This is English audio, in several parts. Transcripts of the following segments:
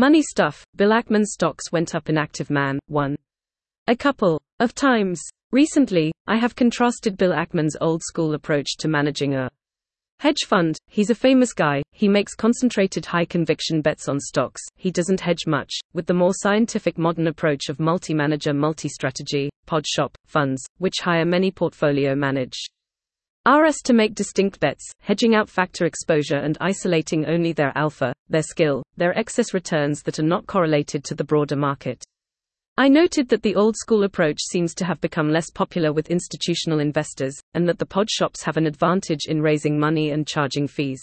Money stuff. Bill Ackman's stocks went up in Active Man, 1. A couple of times. Recently, I have contrasted Bill Ackman's old school approach to managing a hedge fund. He's a famous guy, he makes concentrated high conviction bets on stocks, he doesn't hedge much, with the more scientific modern approach of multi manager, multi strategy, pod shop, funds, which hire many portfolio manage. RS to make distinct bets, hedging out factor exposure and isolating only their alpha, their skill, their excess returns that are not correlated to the broader market. I noted that the old school approach seems to have become less popular with institutional investors, and that the pod shops have an advantage in raising money and charging fees.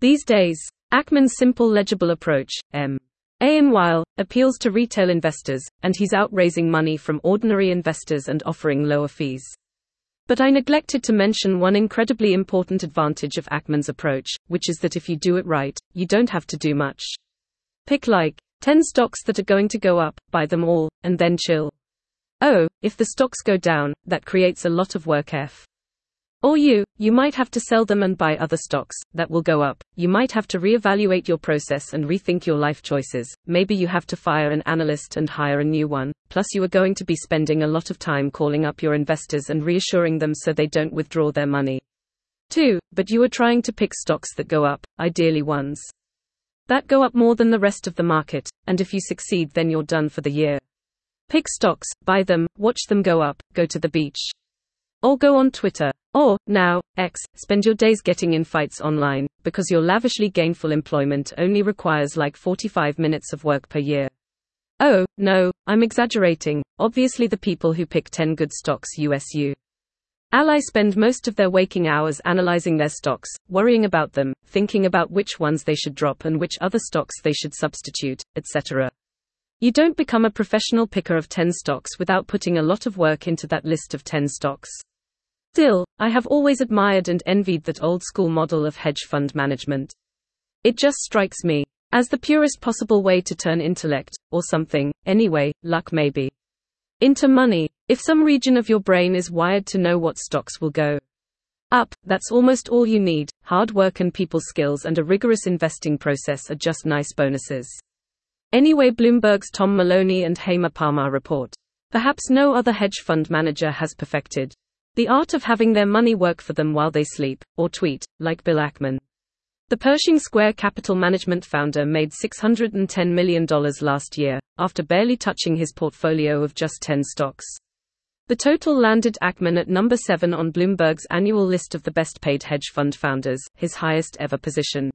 These days, Ackman's simple legible approach, M. A. and while, appeals to retail investors, and he's out raising money from ordinary investors and offering lower fees. But I neglected to mention one incredibly important advantage of Ackman's approach, which is that if you do it right, you don't have to do much. Pick like 10 stocks that are going to go up, buy them all, and then chill. Oh, if the stocks go down, that creates a lot of work F. Or you, you might have to sell them and buy other stocks that will go up. You might have to reevaluate your process and rethink your life choices. Maybe you have to fire an analyst and hire a new one. Plus, you are going to be spending a lot of time calling up your investors and reassuring them so they don't withdraw their money. 2. But you are trying to pick stocks that go up, ideally ones that go up more than the rest of the market, and if you succeed, then you're done for the year. Pick stocks, buy them, watch them go up, go to the beach. Or go on Twitter. Or, now, X, spend your days getting in fights online, because your lavishly gainful employment only requires like 45 minutes of work per year. Oh, no, I'm exaggerating. Obviously, the people who pick 10 good stocks USU. Ally spend most of their waking hours analyzing their stocks, worrying about them, thinking about which ones they should drop and which other stocks they should substitute, etc. You don't become a professional picker of 10 stocks without putting a lot of work into that list of 10 stocks. Still, I have always admired and envied that old school model of hedge fund management. It just strikes me as the purest possible way to turn intellect, or something, anyway, luck maybe, into money. If some region of your brain is wired to know what stocks will go up, that's almost all you need. Hard work and people skills and a rigorous investing process are just nice bonuses. Anyway, Bloomberg's Tom Maloney and Hema Parmar report. Perhaps no other hedge fund manager has perfected the art of having their money work for them while they sleep, or tweet, like Bill Ackman. The Pershing Square Capital Management founder made $610 million last year, after barely touching his portfolio of just 10 stocks. The total landed Ackman at number 7 on Bloomberg's annual list of the best paid hedge fund founders, his highest ever position.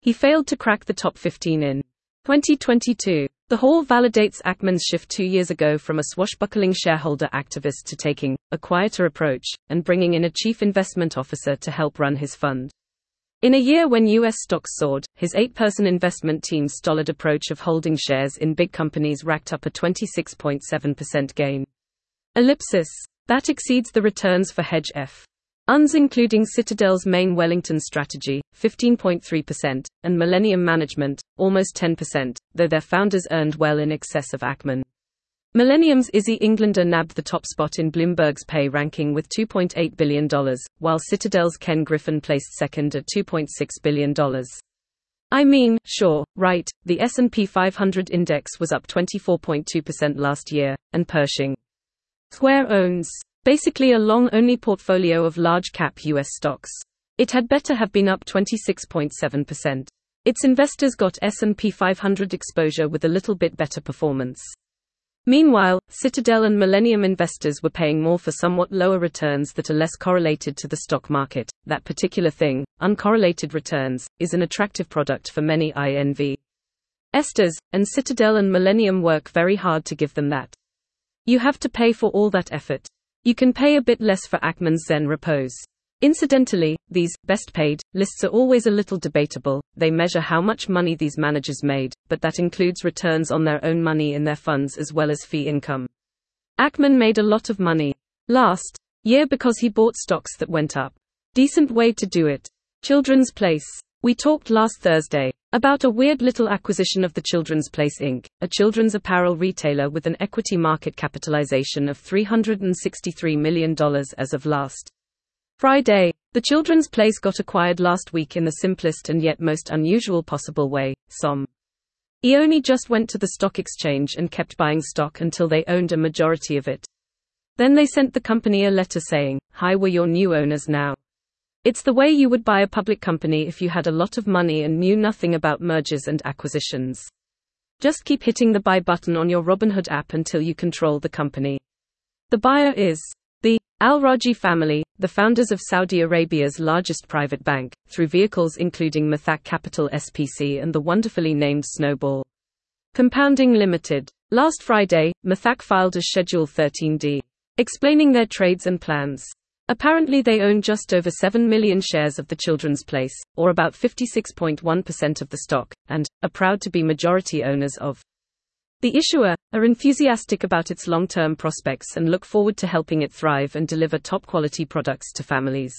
He failed to crack the top 15 in 2022. The Hall validates Ackman's shift two years ago from a swashbuckling shareholder activist to taking a quieter approach and bringing in a chief investment officer to help run his fund. In a year when U.S. stocks soared, his eight person investment team's stolid approach of holding shares in big companies racked up a 26.7% gain. Ellipsis. That exceeds the returns for hedge F. UNS including Citadel's main Wellington strategy, 15.3%, and Millennium Management, almost 10%, though their founders earned well in excess of Ackman. Millennium's Izzy Englander nabbed the top spot in Bloomberg's pay ranking with $2.8 billion, while Citadel's Ken Griffin placed second at $2.6 billion. I mean, sure, right, the S&P 500 index was up 24.2% last year, and Pershing Square owns basically a long only portfolio of large cap US stocks. It had better have been up 26.7%. Its investors got S&P 500 exposure with a little bit better performance. Meanwhile, Citadel and Millennium investors were paying more for somewhat lower returns that are less correlated to the stock market. That particular thing, uncorrelated returns, is an attractive product for many INV. Estes, and Citadel and Millennium work very hard to give them that. You have to pay for all that effort. You can pay a bit less for Ackman's Zen Repose. Incidentally, these best paid lists are always a little debatable. They measure how much money these managers made, but that includes returns on their own money in their funds as well as fee income. Ackman made a lot of money last year because he bought stocks that went up. Decent way to do it. Children's Place. We talked last Thursday about a weird little acquisition of the Children's Place Inc., a children's apparel retailer with an equity market capitalization of $363 million as of last Friday. The Children's Place got acquired last week in the simplest and yet most unusual possible way, SOM. He only just went to the stock exchange and kept buying stock until they owned a majority of it. Then they sent the company a letter saying, Hi, we're your new owners now. It's the way you would buy a public company if you had a lot of money and knew nothing about mergers and acquisitions. Just keep hitting the buy button on your Robinhood app until you control the company. The buyer is the Al Rajhi family, the founders of Saudi Arabia's largest private bank, through vehicles including Mithaq Capital SPC and the wonderfully named Snowball Compounding Limited. Last Friday, Mithaq filed a Schedule 13D, explaining their trades and plans. Apparently, they own just over 7 million shares of the Children's Place, or about 56.1% of the stock, and are proud to be majority owners of. The issuer are enthusiastic about its long term prospects and look forward to helping it thrive and deliver top quality products to families.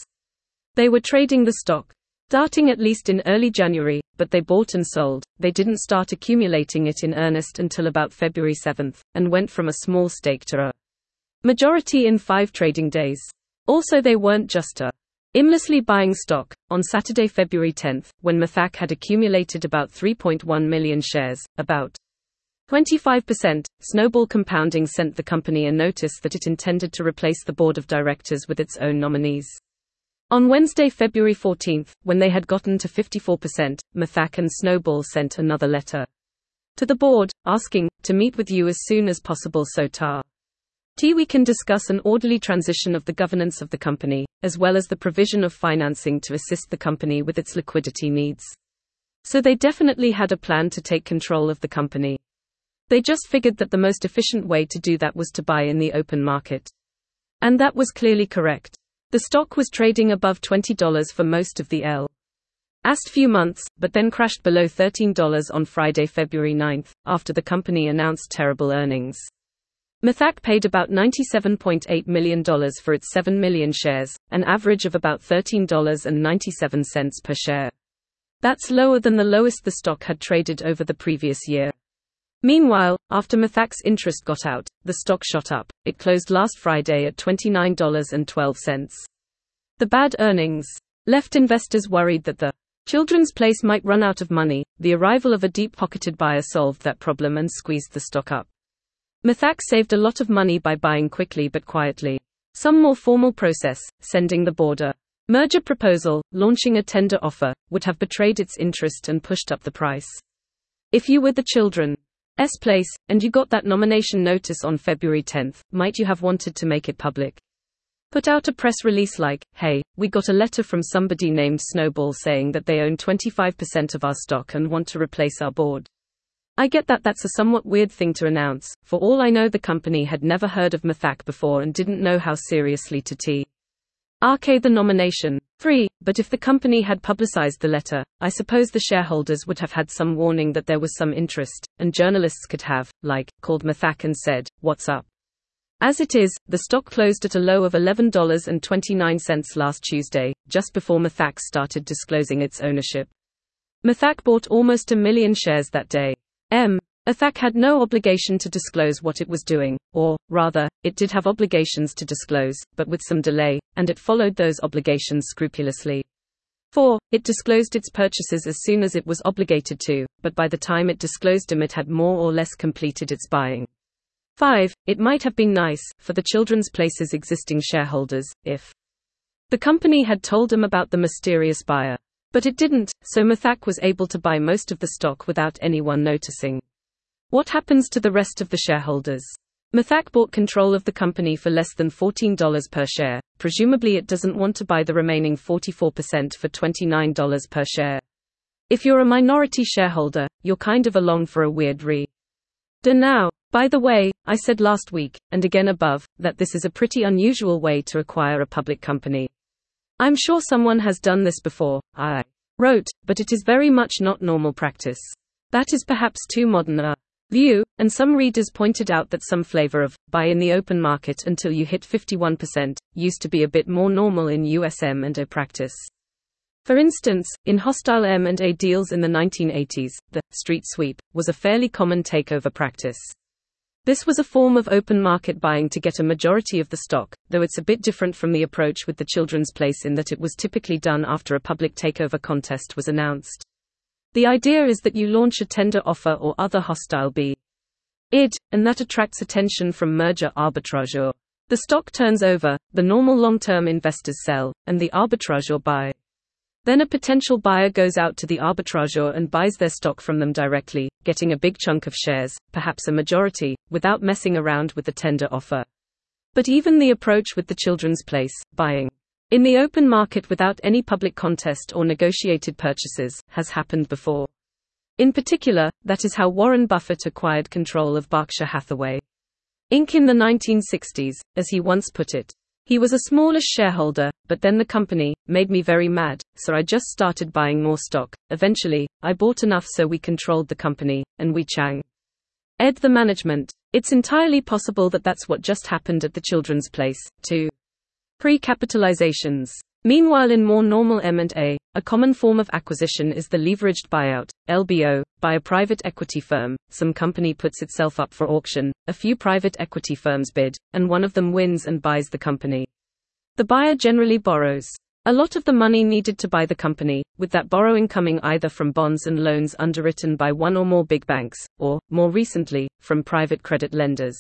They were trading the stock, starting at least in early January, but they bought and sold. They didn't start accumulating it in earnest until about February 7th, and went from a small stake to a majority in five trading days. Also, they weren't just a aimlessly buying stock. On Saturday, February 10, when Mithaq had accumulated about 3.1 million shares, about 25%, Snowball Compounding sent the company a notice that it intended to replace the board of directors with its own nominees. On Wednesday, February 14, when they had gotten to 54%, Mithaq and Snowball sent another letter to the board, asking to meet with you as soon as possible so tar. T. We can discuss an orderly transition of the governance of the company, as well as the provision of financing to assist the company with its liquidity needs. So they definitely had a plan to take control of the company. They just figured that the most efficient way to do that was to buy in the open market. And that was clearly correct. The stock was trading above $20 for most of the L. Last few months, but then crashed below $13 on Friday, February 9, after the company announced terrible earnings. Mithaq paid about $97.8 million for its 7 million shares, an average of about $13.97 per share. That's lower than the lowest the stock had traded over the previous year. Meanwhile, after Mithaq's interest got out, the stock shot up. It closed last Friday at $29.12. The bad earnings left investors worried that the Children's Place might run out of money. The arrival of a deep pocketed buyer solved that problem and squeezed the stock up. Mithaq saved a lot of money by buying quickly but quietly. Some more formal process, sending the border merger proposal, launching a tender offer, would have betrayed its interest and pushed up the price. If you were the children's place, and you got that nomination notice on February 10, might you have wanted to make it public? Put out a press release like, hey, we got a letter from somebody named Snowball saying that they own 25% of our stock and want to replace our board. I get that that's a somewhat weird thing to announce. For all I know, the company had never heard of Mithaq before and didn't know how seriously to t. RK the nomination. Free, but if the company had publicized the letter, I suppose the shareholders would have had some warning that there was some interest, and journalists could have, like, called Mithaq and said, What's up? As it is, the stock closed at a low of $11.29 last Tuesday, just before Mithaq started disclosing its ownership. Mithaq bought almost a million shares that day. M. Mithaq had no obligation to disclose what it was doing, or, rather, it did have obligations to disclose, but with some delay, and it followed those obligations scrupulously. 4. It disclosed its purchases as soon as it was obligated to, but by the time it disclosed them, it had more or less completed its buying. 5. It might have been nice, for the Children's Place's existing shareholders, if the company had told them about the mysterious buyer. But it didn't, so Mithaq was able to buy most of the stock without anyone noticing. What happens to the rest of the shareholders? Mithaq bought control of the company for less than $14 per share. Presumably, it doesn't want to buy the remaining 44% for $29 per share. If you're a minority shareholder, you're kind of along for a weird re. Now. By the way, I said last week, and again above, that this is a pretty unusual way to acquire a public company. I'm sure someone has done this before, I wrote, but it is very much not normal practice. That is perhaps too modern a view, and some readers pointed out that some flavor of buy in the open market until you hit 51% used to be a bit more normal in USM and A practice. For instance, in hostile M&A deals in the 1980s, the street sweep was a fairly common takeover practice. This was a form of open market buying to get a majority of the stock, though it's a bit different from the approach with the Children's Place in that it was typically done after a public takeover contest was announced. The idea is that you launch a tender offer or other hostile bid, and that attracts attention from merger arbitrageur. The stock turns over, the normal long-term investors sell, and the arbitrageur buy. Then a potential buyer goes out to the arbitrageur and buys their stock from them directly, getting a big chunk of shares, perhaps a majority, without messing around with the tender offer. But even the approach with the children's place, buying in the open market without any public contest or negotiated purchases, has happened before. In particular, that is how Warren Buffett acquired control of Berkshire Hathaway. Inc. in the 1960s, as he once put it. He was a smallish shareholder, but then the company made me very mad, so I just started buying more stock. Eventually, I bought enough so we controlled the company, and we chang. Ed the management. It's entirely possible that that's what just happened at the children's place, too. Pre-capitalizations. Meanwhile in more normal M&A, a common form of acquisition is the leveraged buyout, LBO, by a private equity firm. Some company puts itself up for auction, a few private equity firms bid, and one of them wins and buys the company. The buyer generally borrows a lot of the money needed to buy the company, with that borrowing coming either from bonds and loans underwritten by one or more big banks, or, more recently, from private credit lenders.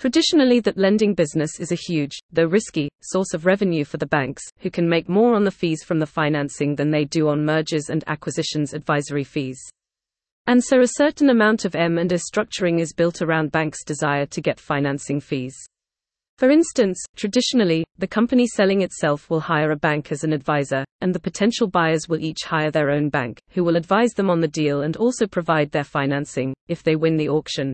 Traditionally that lending business is a huge, though risky, source of revenue for the banks, who can make more on the fees from the financing than they do on mergers and acquisitions advisory fees. And so a certain amount of M&A structuring is built around banks' desire to get financing fees. For instance, traditionally, the company selling itself will hire a bank as an advisor, and the potential buyers will each hire their own bank, who will advise them on the deal and also provide their financing, if they win the auction.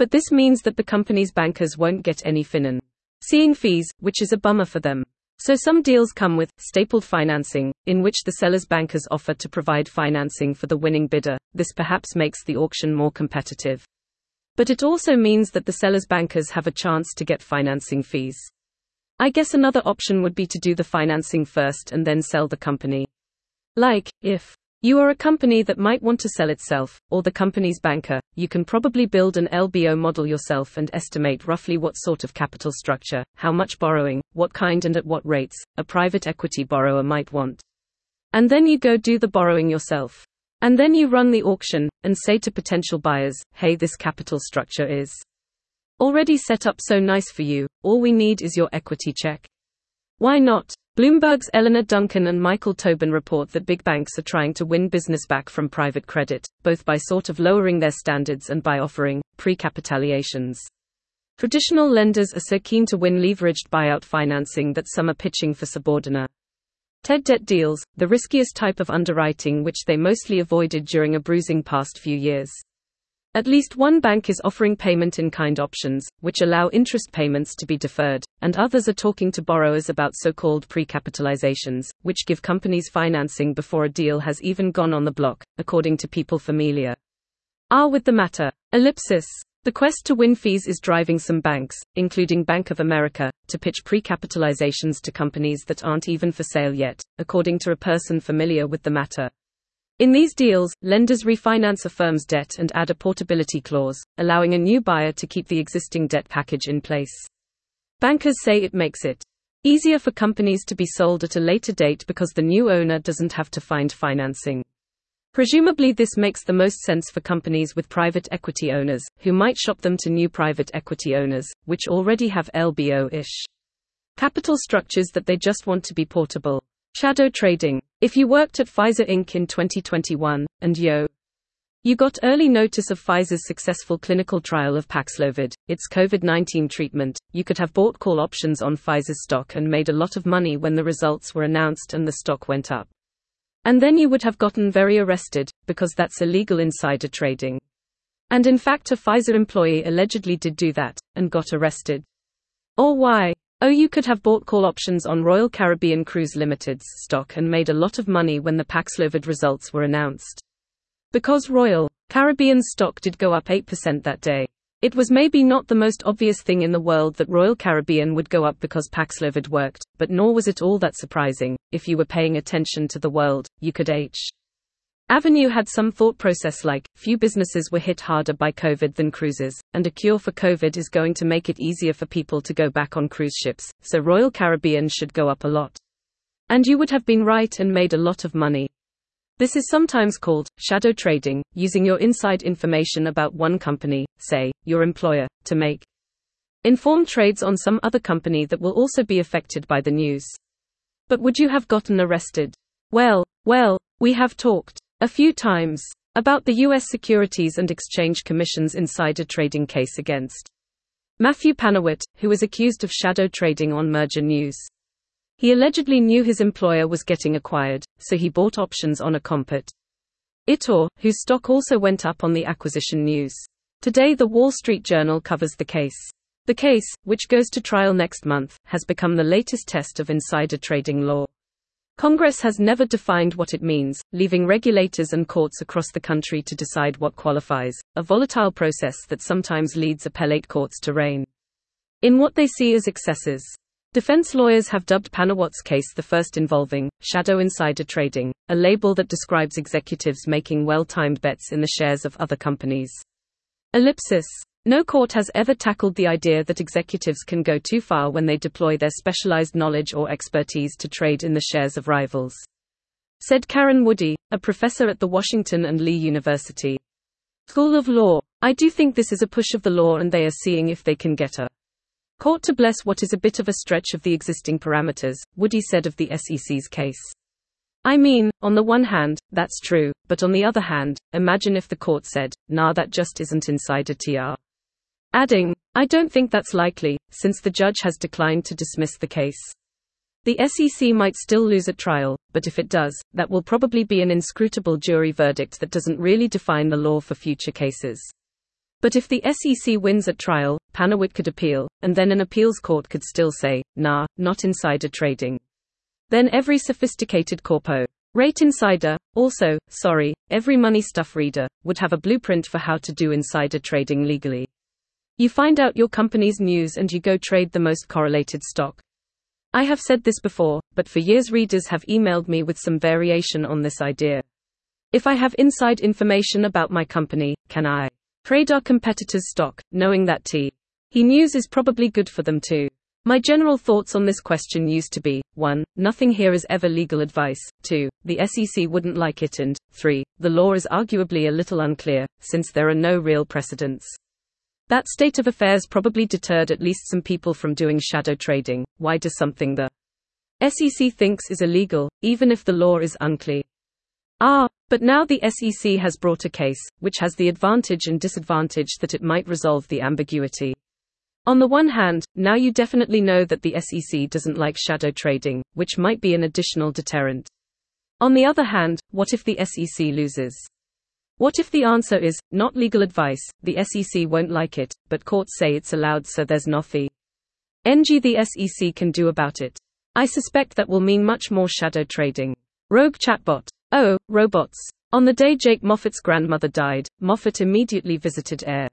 But this means that the company's bankers won't get any finan. Seeing fees, which is a bummer for them. So some deals come with stapled financing, in which the seller's bankers offer to provide financing for the winning bidder. This perhaps makes the auction more competitive. But it also means that the seller's bankers have a chance to get financing fees. I guess another option would be to do the financing first and then sell the company. Like, if you are a company that might want to sell itself, or the company's banker. You can probably build an LBO model yourself and estimate roughly what sort of capital structure, how much borrowing, what kind and at what rates, a private equity borrower might want. And then you go do the borrowing yourself. And then you run the auction, and say to potential buyers, hey, this capital structure is already set up so nice for you, all we need is your equity check. Why not? Bloomberg's Eleanor Duncan and Michael Tobin report that big banks are trying to win business back from private credit, both by sort of lowering their standards and by offering precapitalizations. Traditional lenders are so keen to win leveraged buyout financing that some are pitching for subordinate TED debt deals, the riskiest type of underwriting which they mostly avoided during a bruising past few years. At least one bank is offering payment in kind options, which allow interest payments to be deferred, and others are talking to borrowers about so called precapitalizations, which give companies financing before a deal has even gone on the block, according to people familiar. Are ah, with the matter. Ellipsis. The quest to win fees is driving some banks, including Bank of America, to pitch precapitalizations to companies that aren't even for sale yet, according to a person familiar with the matter. In these deals, lenders refinance a firm's debt and add a portability clause, allowing a new buyer to keep the existing debt package in place. Bankers say it makes it easier for companies to be sold at a later date because the new owner doesn't have to find financing. Presumably, this makes the most sense for companies with private equity owners, who might shop them to new private equity owners, which already have LBO ish capital structures that they just want to be portable. Shadow trading. If you worked at Pfizer Inc. in 2021, and yo, you got early notice of Pfizer's successful clinical trial of Paxlovid, its COVID 19 treatment, you could have bought call options on Pfizer's stock and made a lot of money when the results were announced and the stock went up. And then you would have gotten very arrested, because that's illegal insider trading. And in fact, a Pfizer employee allegedly did do that, and got arrested. Or why? Oh, you could have bought call options on Royal Caribbean Cruise Limited's stock and made a lot of money when the Paxlovid results were announced. Because Royal Caribbean's stock did go up 8% that day. It was maybe not the most obvious thing in the world that Royal Caribbean would go up because Paxlovid worked, but nor was it all that surprising. If you were paying attention to the world, you could H. Avenue had some thought process like, few businesses were hit harder by COVID than cruises, and a cure for COVID is going to make it easier for people to go back on cruise ships, so Royal Caribbean should go up a lot. And you would have been right and made a lot of money. This is sometimes called shadow trading, using your inside information about one company, say, your employer, to make informed trades on some other company that will also be affected by the news. But would you have gotten arrested? Well, well, we have talked a few times about the U.S. Securities and Exchange Commission's insider trading case against Matthew Panuwat, who was accused of shadow trading on merger news. He allegedly knew his employer was getting acquired, so he bought options on a Compet. Itor, whose stock also went up on the acquisition news. Today, the Wall Street Journal covers the case. The case, which goes to trial next month, has become the latest test of insider trading law. Congress has never defined what it means, leaving regulators and courts across the country to decide what qualifies, a volatile process that sometimes leads appellate courts to rein in what they see as excesses. Defense lawyers have dubbed Panuwat's case the first involving shadow insider trading, a label that describes executives making well timed bets in the shares of other companies. Ellipsis. No court has ever tackled the idea that executives can go too far when they deploy their specialized knowledge or expertise to trade in the shares of rivals. Said Karen Woody, a professor at the Washington and Lee University School of Law. I do think this is a push of the law and they are seeing if they can get a Court to bless what is a bit of a stretch of the existing parameters, Woody said of the SEC's case. I mean, on the one hand, that's true, but on the other hand, imagine if the court said, nah, that just isn't insider TR. Adding, I don't think that's likely, since the judge has declined to dismiss the case. The SEC might still lose at trial, but if it does, that will probably be an inscrutable jury verdict that doesn't really define the law for future cases. But if the SEC wins at trial, Panuwat could appeal, and then an appeals court could still say, nah, not insider trading. Then every sophisticated corpo rate insider, also, sorry, every money stuff reader, would have a blueprint for how to do insider trading legally. You find out your company's news and you go trade the most correlated stock. I have said this before, but for years readers have emailed me with some variation on this idea. If I have inside information about my company, can I Trade our competitors' stock, knowing that T. He news is probably good for them too. My general thoughts on this question used to be 1. Nothing here is ever legal advice, 2. The SEC wouldn't like it, and 3. The law is arguably a little unclear, since there are no real precedents. That state of affairs probably deterred at least some people from doing shadow trading. Why does something the SEC thinks is illegal, even if the law is unclear? Ah, but now the SEC has brought a case, which has the advantage and disadvantage that it might resolve the ambiguity. On the one hand, now you definitely know that the SEC doesn't like shadow trading, which might be an additional deterrent. On the other hand, what if the SEC loses? What if the answer is, not legal advice, the SEC won't like it, but courts say it's allowed so there's nothing NG the SEC can do about it? I suspect that will mean much more shadow trading. Rogue chatbot. Oh, robots. On the day Jake Moffatt's grandmother died, Moffatt immediately visited Air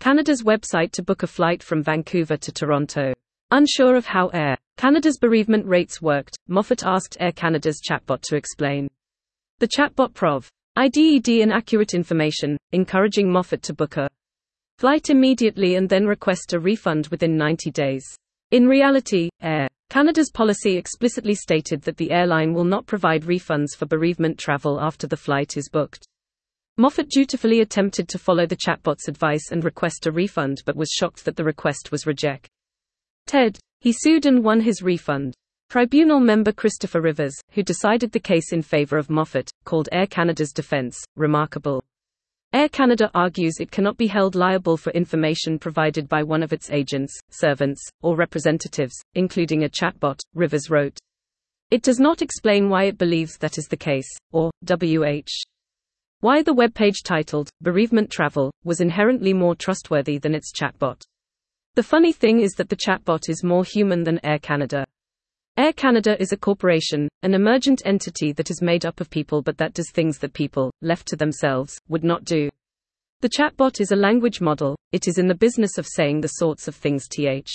Canada's website to book a flight from Vancouver to Toronto. Unsure of how Air Canada's bereavement rates worked, Moffatt asked Air Canada's chatbot to explain. The chatbot prov. IDED inaccurate information, encouraging Moffatt to book a flight immediately and then request a refund within 90 days. In reality, Air Canada's policy explicitly stated that the airline will not provide refunds for bereavement travel after the flight is booked. Moffatt dutifully attempted to follow the chatbot's advice and request a refund but was shocked that the request was rejected. Ted. He sued and won his refund. Tribunal member Christopher Rivers, who decided the case in favor of Moffatt, called Air Canada's defense remarkable. Air Canada argues it cannot be held liable for information provided by one of its agents, servants, or representatives, including a chatbot, Rivers wrote. It does not explain why it believes that is the case, or, WH. Why the webpage titled, Bereavement Travel, was inherently more trustworthy than its chatbot. The funny thing is that the chatbot is more human than Air Canada. Air Canada is a corporation, an emergent entity that is made up of people but that does things that people, left to themselves, would not do. The chatbot is a language model, it is in the business of saying the sorts of things th.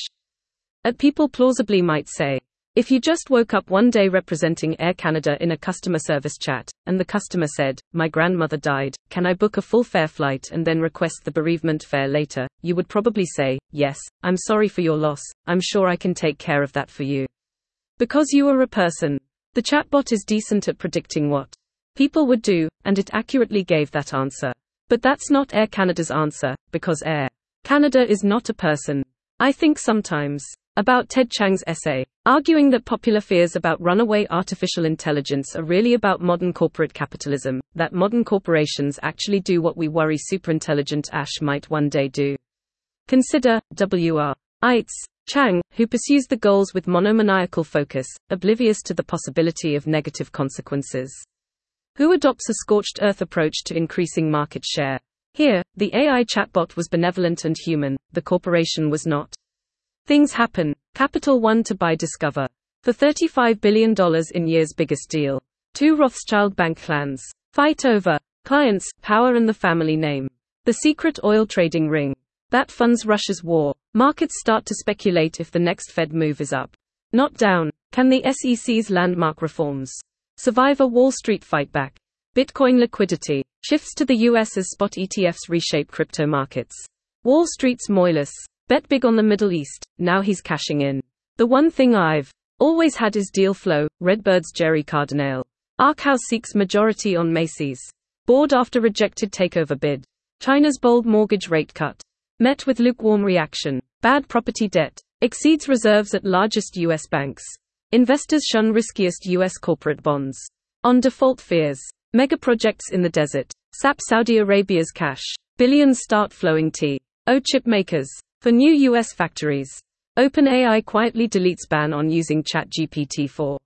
At people plausibly might say. If you just woke up one day representing Air Canada in a customer service chat, and the customer said, My grandmother died, can I book a full fare flight and then request the bereavement fare later? You would probably say, Yes, I'm sorry for your loss, I'm sure I can take care of that for you. Because you are a person. The chatbot is decent at predicting what people would do, and it accurately gave that answer. But that's not Air Canada's answer, because Air Canada is not a person. I think sometimes about Ted Chiang's essay, arguing that popular fears about runaway artificial intelligence are really about modern corporate capitalism, that modern corporations actually do what we worry superintelligent Ash might one day do. Consider W.R. Eitz, Chiang, who pursues the goals with monomaniacal focus, oblivious to the possibility of negative consequences. Who adopts a scorched earth approach to increasing market share? Here, the AI chatbot was benevolent and human, the corporation was not. Things happen. Capital One to buy Discover. For $35 billion in year's biggest deal. Two Rothschild bank clans. Fight over. Clients, power and the family name. The secret oil trading ring. That funds Russia's war. Markets start to speculate if the next Fed move is up. Not down. Can the SEC's landmark reforms survive a Wall Street fight back? Bitcoin liquidity shifts to the US as spot ETFs reshape crypto markets. Wall Street's Moelis bet big on the Middle East, now he's cashing in. The one thing I've always had is deal flow, Redbird's Gerry Cardinale. Arkhouse seeks majority on Macy's. Board after rejected takeover bid. China's bold mortgage rate cut. Met with lukewarm reaction. Bad property debt. Exceeds reserves at largest U.S. banks. Investors shun riskiest U.S. corporate bonds. On default fears. Mega projects in the desert. Sap Saudi Arabia's cash. Billions start flowing T. O Oh chip makers. For new U.S. factories. OpenAI quietly deletes ban on using ChatGPT 4.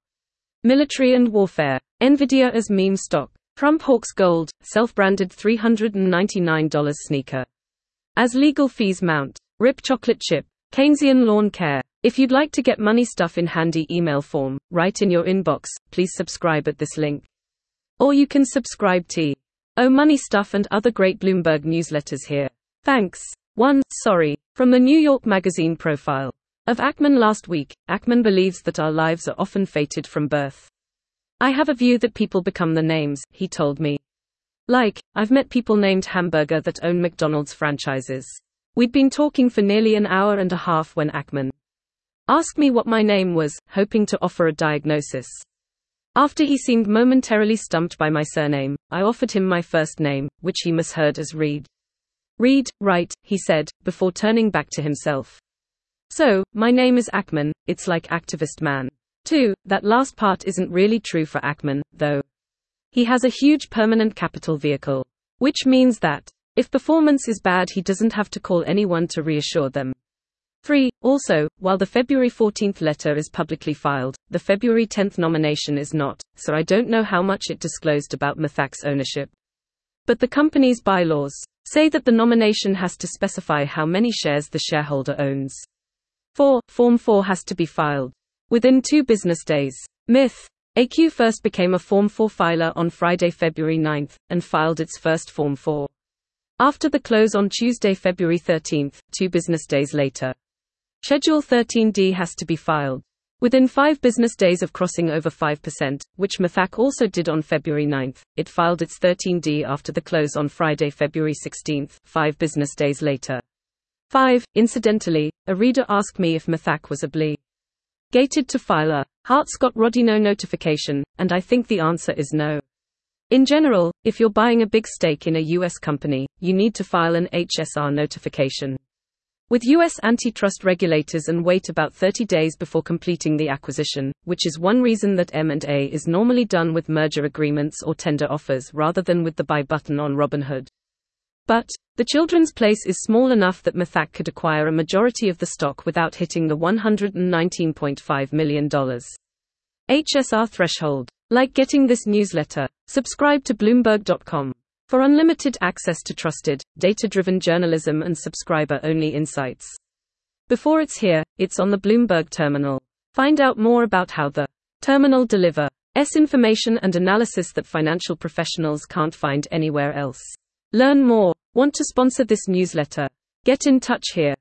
Military and warfare. Nvidia as meme stock. Trump hawks gold, self branded $399 sneaker. As legal fees mount, rip chocolate chip, Keynesian lawn care. If you'd like to get money stuff in handy email form, right in your inbox, please subscribe at this link. Or you can subscribe to Oh Money Stuff and other great Bloomberg newsletters here. Thanks. 1. Sorry. From the New York Magazine profile of Ackman last week, Ackman believes that our lives are often fated from birth. I have a view that people become the names, he told me. Like, I've met people named Hamburger that own McDonald's franchises. We'd been talking for nearly an hour and a half when Ackman asked me what my name was, hoping to offer a diagnosis. After he seemed momentarily stumped by my surname, I offered him my first name, which he misheard as Reed. Read, right, he said, before turning back to himself. So, my name is Ackman, it's like activist man. 2. That last part isn't really true for Ackman, though. He has a huge permanent capital vehicle. Which means that, if performance is bad, he doesn't have to call anyone to reassure them. 3. Also, while the February 14th letter is publicly filed, the February 10th nomination is not, so I don't know how much it disclosed about Mithaq's ownership. But the company's bylaws say that the nomination has to specify how many shares the shareholder owns. 4. Form 4 has to be filed within two business days. Myth AQ first became a Form 4 filer on Friday, February 9, and filed its first Form 4. After the close on Tuesday, February 13, two business days later. Schedule 13D has to be filed. Within five business days of crossing over 5%, which Mithaq also did on February 9, it filed its 13D after the close on Friday, February 16, five business days later. 5. Incidentally, a reader asked me if Mithaq was obli gated to file a Hart-Scott-Rodino notification, and I think the answer is no. In general, if you're buying a big stake in a US company, you need to file an HSR notification. With US antitrust regulators and wait about 30 days before completing the acquisition, which is one reason that M&A is normally done with merger agreements or tender offers rather than with the buy button on Robinhood. But, the children's place is small enough that Mithaq could acquire a majority of the stock without hitting the $119.5 million HSR threshold. Like getting this newsletter, subscribe to Bloomberg.com for unlimited access to trusted, data driven journalism and subscriber only insights. Before it's here, it's on the Bloomberg terminal. Find out more about how the terminal deliver S information and analysis that financial professionals can't find anywhere else. Learn more Want to sponsor this newsletter? Get in touch here.